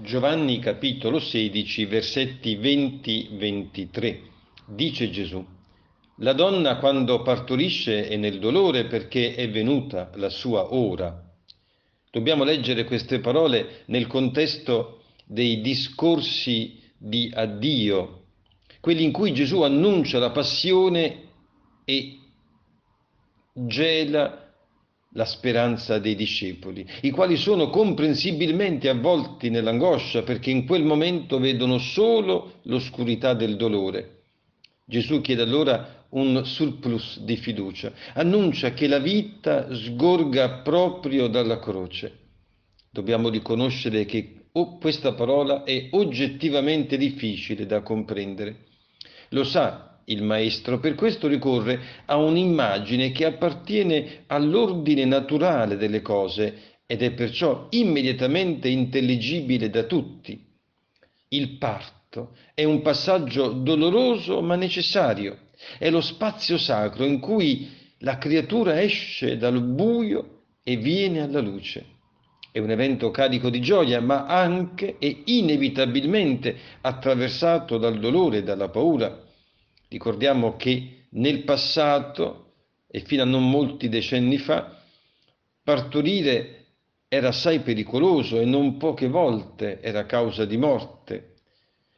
Giovanni capitolo 16 versetti 20-23. Dice Gesù, la donna quando partorisce è nel dolore perché è venuta la sua ora. Dobbiamo leggere queste parole nel contesto dei discorsi di addio, quelli in cui Gesù annuncia la passione e gela la speranza dei discepoli, i quali sono comprensibilmente avvolti nell'angoscia perché in quel momento vedono solo l'oscurità del dolore. Gesù chiede allora un surplus di fiducia, annuncia che la vita sgorga proprio dalla croce. Dobbiamo riconoscere che questa parola è oggettivamente difficile da comprendere. Lo sa il maestro, per questo ricorre a un'immagine che appartiene all'ordine naturale delle cose ed è perciò immediatamente intelligibile da tutti. Il parto è un passaggio doloroso ma necessario, è lo spazio sacro in cui la creatura esce dal buio e viene alla luce. È un evento carico di gioia, ma anche e inevitabilmente attraversato dal dolore e dalla paura Ricordiamo che nel passato e fino a non molti decenni fa partorire era assai pericoloso e non poche volte era causa di morte.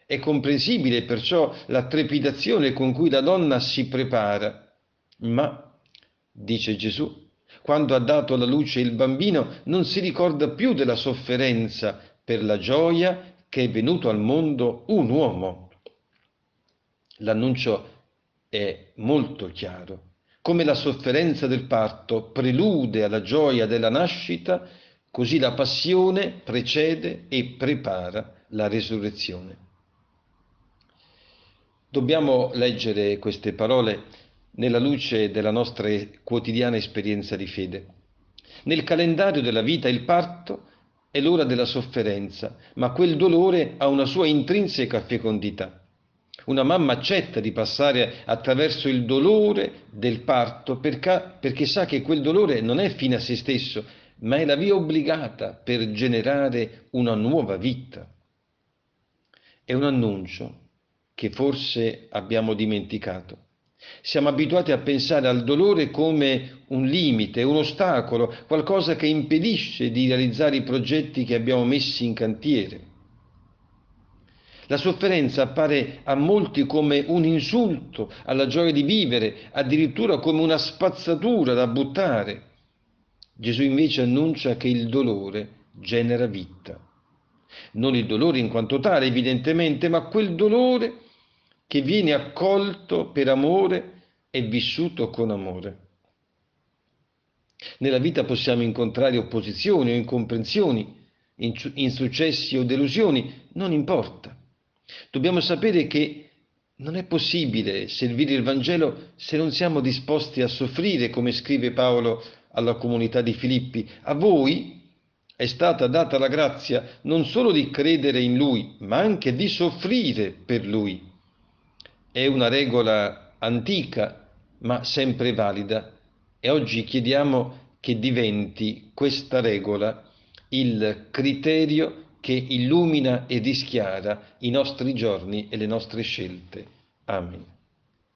È comprensibile perciò la trepidazione con cui la donna si prepara, ma, dice Gesù, quando ha dato alla luce il bambino non si ricorda più della sofferenza per la gioia che è venuto al mondo un uomo l'annuncio è molto chiaro. Come la sofferenza del parto prelude alla gioia della nascita, così la passione precede e prepara la resurrezione. Dobbiamo leggere queste parole nella luce della nostra quotidiana esperienza di fede. Nel calendario della vita il parto è l'ora della sofferenza, ma quel dolore ha una sua intrinseca fecondità. Una mamma accetta di passare attraverso il dolore del parto perché, perché sa che quel dolore non è fine a se stesso, ma è la via obbligata per generare una nuova vita. È un annuncio che forse abbiamo dimenticato. Siamo abituati a pensare al dolore come un limite, un ostacolo, qualcosa che impedisce di realizzare i progetti che abbiamo messi in cantiere. La sofferenza appare a molti come un insulto alla gioia di vivere, addirittura come una spazzatura da buttare. Gesù invece annuncia che il dolore genera vita. Non il dolore in quanto tale, evidentemente, ma quel dolore che viene accolto per amore e vissuto con amore. Nella vita possiamo incontrare opposizioni o incomprensioni, insuccessi o delusioni, non importa. Dobbiamo sapere che non è possibile servire il Vangelo se non siamo disposti a soffrire, come scrive Paolo alla comunità di Filippi. A voi è stata data la grazia non solo di credere in Lui, ma anche di soffrire per Lui. È una regola antica, ma sempre valida, e oggi chiediamo che diventi questa regola il criterio che illumina e rischiara i nostri giorni e le nostre scelte. Amen.